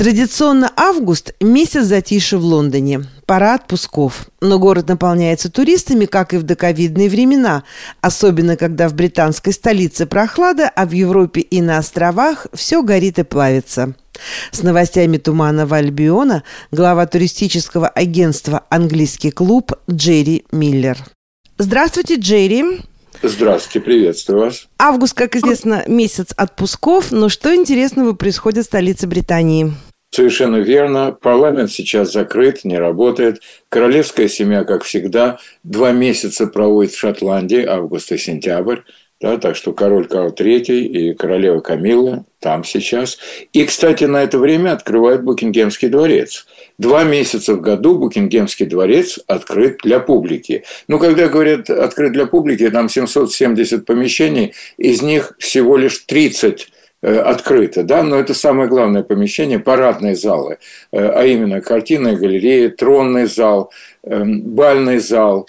Традиционно август – месяц затишья в Лондоне. Пора отпусков. Но город наполняется туристами, как и в доковидные времена. Особенно, когда в британской столице прохлада, а в Европе и на островах все горит и плавится. С новостями Туманного Альбиона глава туристического агентства «Английский клуб» Джерри Миллер. Здравствуйте, Джерри. Здравствуйте, приветствую вас. Август, как известно, месяц отпусков, но что интересного происходит в столице Британии? Совершенно верно. Парламент сейчас закрыт, не работает. Королевская семья, как всегда, два месяца проводит в Шотландии, август и сентябрь. Да, так что король Карл III и королева Камилла там сейчас. И, кстати, на это время открывают Букингемский дворец. Два месяца в году Букингемский дворец открыт для публики. Ну, когда говорят открыт для публики, там 770 помещений, из них всего лишь 30 э, открыто, да, но это самое главное помещение, парадные залы, э, а именно картинная галерея, тронный зал, эм, бальный зал,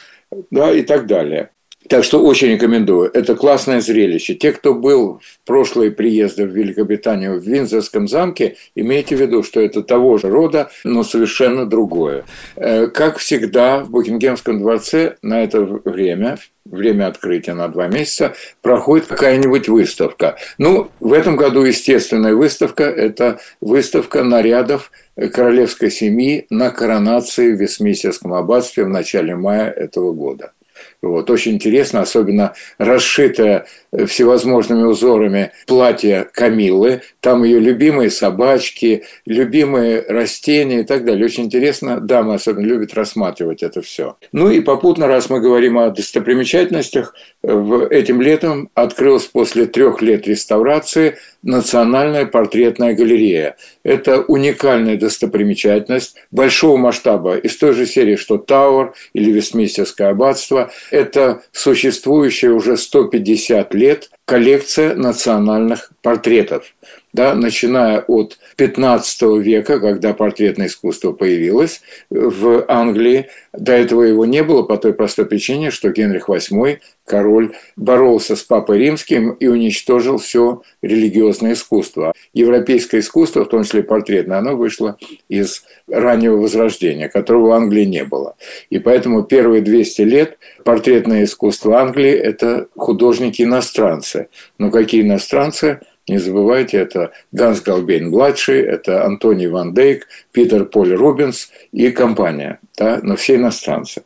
да, и так далее. Так что очень рекомендую. Это классное зрелище. Те, кто был в прошлые приезды в Великобританию в Винзорском замке, имейте в виду, что это того же рода, но совершенно другое. Э, как всегда, в Букингемском дворце на это время, время открытия на два месяца, проходит какая-нибудь выставка. Ну, в этом году естественная выставка – это выставка нарядов королевской семьи на коронации в Вестминстерском аббатстве в начале мая этого года. Вот. Очень интересно, особенно расшитое всевозможными узорами платье Камиллы. Там ее любимые собачки, любимые растения и так далее. Очень интересно. Дамы особенно любят рассматривать это все. Ну и попутно, раз мы говорим о достопримечательностях, в этим летом открылась после трех лет реставрации Национальная портретная галерея. Это уникальная достопримечательность большого масштаба из той же серии, что Тауэр или Вестминстерское аббатство. Это существующее уже 150 лет коллекция национальных портретов да, начиная от 15 века, когда портретное искусство появилось в Англии. До этого его не было по той простой причине, что Генрих VIII, король, боролся с Папой Римским и уничтожил все религиозное искусство. Европейское искусство, в том числе портретное, оно вышло из раннего Возрождения, которого в Англии не было. И поэтому первые 200 лет портретное искусство Англии – это художники-иностранцы. Но какие иностранцы? Не забывайте, это Ганс Галбейн-младший, это Антоний Ван Дейк, Питер Поль Рубинс и компания, да, но все иностранцы.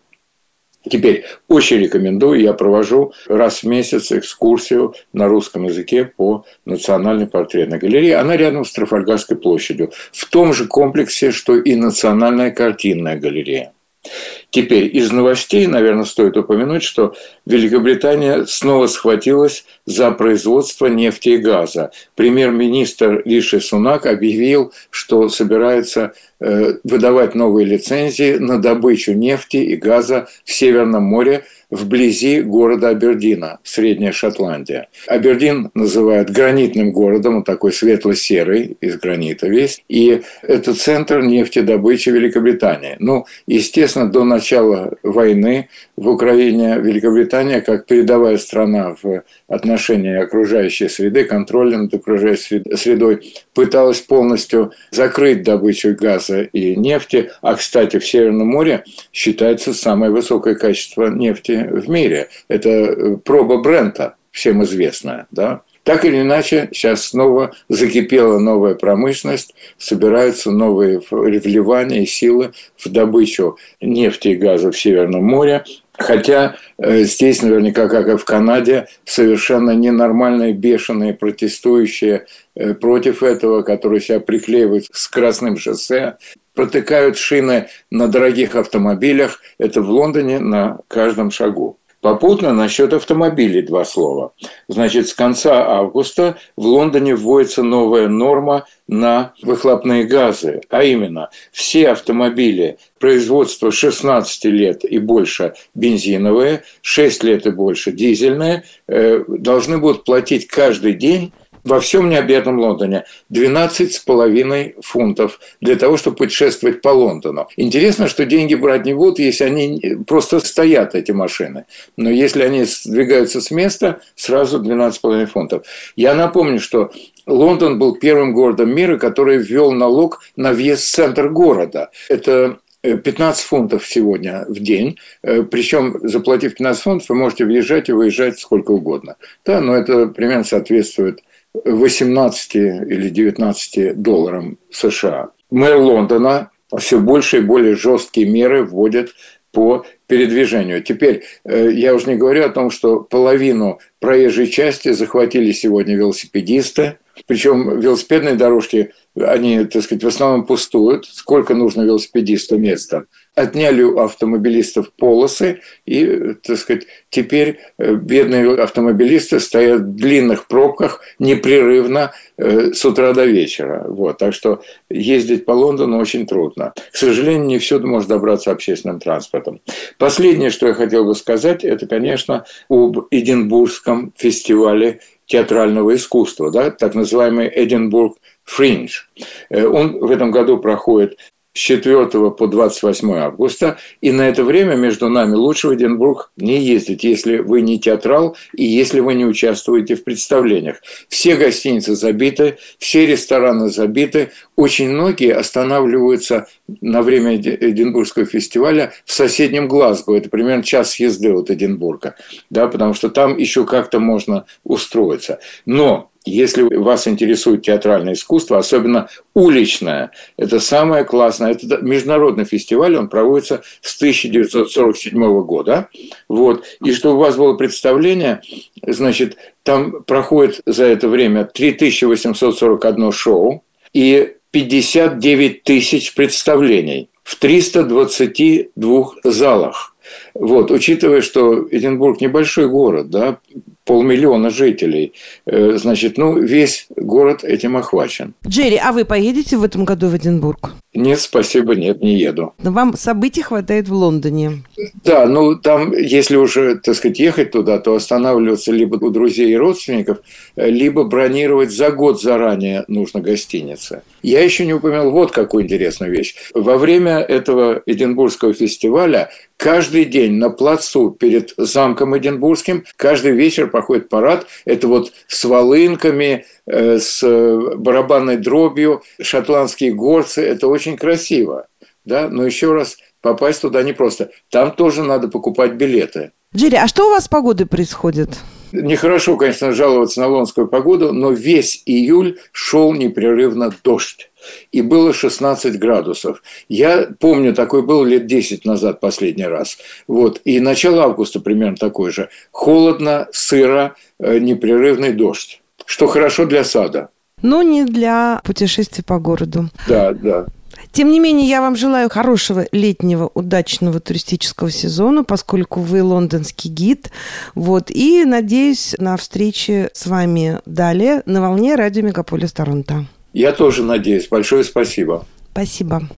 Теперь очень рекомендую, я провожу раз в месяц экскурсию на русском языке по Национальной портретной галерее. Она рядом с Трафальгарской площадью, в том же комплексе, что и Национальная картинная галерея. Теперь из новостей, наверное, стоит упомянуть, что Великобритания снова схватилась за производство нефти и газа. Премьер-министр Риши Сунак объявил, что собирается э, выдавать новые лицензии на добычу нефти и газа в Северном море вблизи города Абердина, Средняя Шотландия. Абердин называют гранитным городом, он такой светло-серый, из гранита весь, и это центр нефтедобычи Великобритании. Ну, естественно, до начала войны в Украине Великобритания, как передовая страна в отношении окружающей среды, контроля над окружающей средой, пыталась полностью закрыть добычу газа и нефти. А, кстати, в Северном море считается самое высокое качество нефти в мире. Это э, проба Брента, всем известная. Да? Так или иначе, сейчас снова закипела новая промышленность, собираются новые вливания и силы в добычу нефти и газа в Северном море. Хотя э, здесь наверняка, как и в Канаде, совершенно ненормальные, бешеные, протестующие э, против этого, которые себя приклеивают с красным шоссе, протыкают шины на дорогих автомобилях. Это в Лондоне на каждом шагу. Попутно насчет автомобилей два слова. Значит, с конца августа в Лондоне вводится новая норма на выхлопные газы, а именно все автомобили производства 16 лет и больше бензиновые, 6 лет и больше дизельные, э, должны будут платить каждый день во всем необъятном Лондоне 12,5 фунтов для того, чтобы путешествовать по Лондону. Интересно, что деньги брать не будут, если они просто стоят, эти машины. Но если они сдвигаются с места, сразу 12,5 фунтов. Я напомню, что Лондон был первым городом мира, который ввел налог на въезд в центр города. Это 15 э, фунтов сегодня в день. Э, Причем, заплатив 15 фунтов, вы можете въезжать и выезжать сколько угодно. Да, но это примерно соответствует 18 или 19 долларам США. Мэр Лондона все больше и более жесткие меры вводит по передвижению. Теперь э, я уже не говорю о том, что половину проезжей части захватили сегодня велосипедисты, причем велосипедные дорожки, они, так сказать, в основном пустуют. Сколько нужно велосипедисту места? Отняли у автомобилистов полосы, и, так сказать, теперь э, бедные автомобилисты стоят в длинных пробках непрерывно э, с утра до вечера. Вот. Так что ездить по Лондону очень трудно. К сожалению, не всюду можно добраться общественным транспортом. Последнее, что я хотел бы сказать, это, конечно, об Эдинбургском фестивале театрального искусства, да, так называемый Эдинбург Фриндж. Э, он в этом году проходит с 4 по 28 августа, и на это время между нами лучше в Эдинбург не ездить, если вы не театрал и если вы не участвуете в представлениях. Все гостиницы забиты, все рестораны забиты, очень многие останавливаются на время Эдинбургского фестиваля в соседнем Глазго, это примерно час езды от Эдинбурга, да, потому что там еще как-то можно устроиться. Но если вас интересует театральное искусство, особенно уличное, это самое классное. Это международный фестиваль, он проводится с 1947 года. Вот. И чтобы у вас было представление, значит, там проходит за это время 3841 шоу и 59 тысяч представлений в 322 залах. Вот, учитывая, что Эдинбург небольшой город, да, полмиллиона жителей. Э, значит, ну, весь город этим охвачен. Джерри, а вы поедете в этом году в Эдинбург? Нет, спасибо, нет, не еду. Но вам событий хватает в Лондоне. Да, ну там, если уже, так сказать, ехать туда, то останавливаться либо у друзей и родственников, либо бронировать за год заранее нужно гостиницы. Я еще не упомянул вот какую интересную вещь. Во время этого Эдинбургского фестиваля каждый день на плацу перед замком Эдинбургским каждый вечер проходит парад. Это вот с волынками, э, с барабанной дробью, шотландские горцы. Это очень красиво. Да? Но еще раз, попасть туда непросто. Там тоже надо покупать билеты. Джерри, а что у вас с погодой происходит? Нехорошо, конечно, жаловаться на лондонскую погоду, но весь июль шел непрерывно дождь. И было 16 градусов. Я помню, такой был лет 10 назад последний раз. Вот. И начало августа примерно такой же. Холодно, сыро, э, непрерывный дождь. Что хорошо для сада. Но не для путешествий по городу. Да, да. Тем не менее, я вам желаю хорошего летнего удачного туристического сезона, поскольку вы лондонский гид. Вот, и надеюсь на встречи с вами далее на волне радио Мегаполис Торонто. Я тоже надеюсь. Большое спасибо. Спасибо.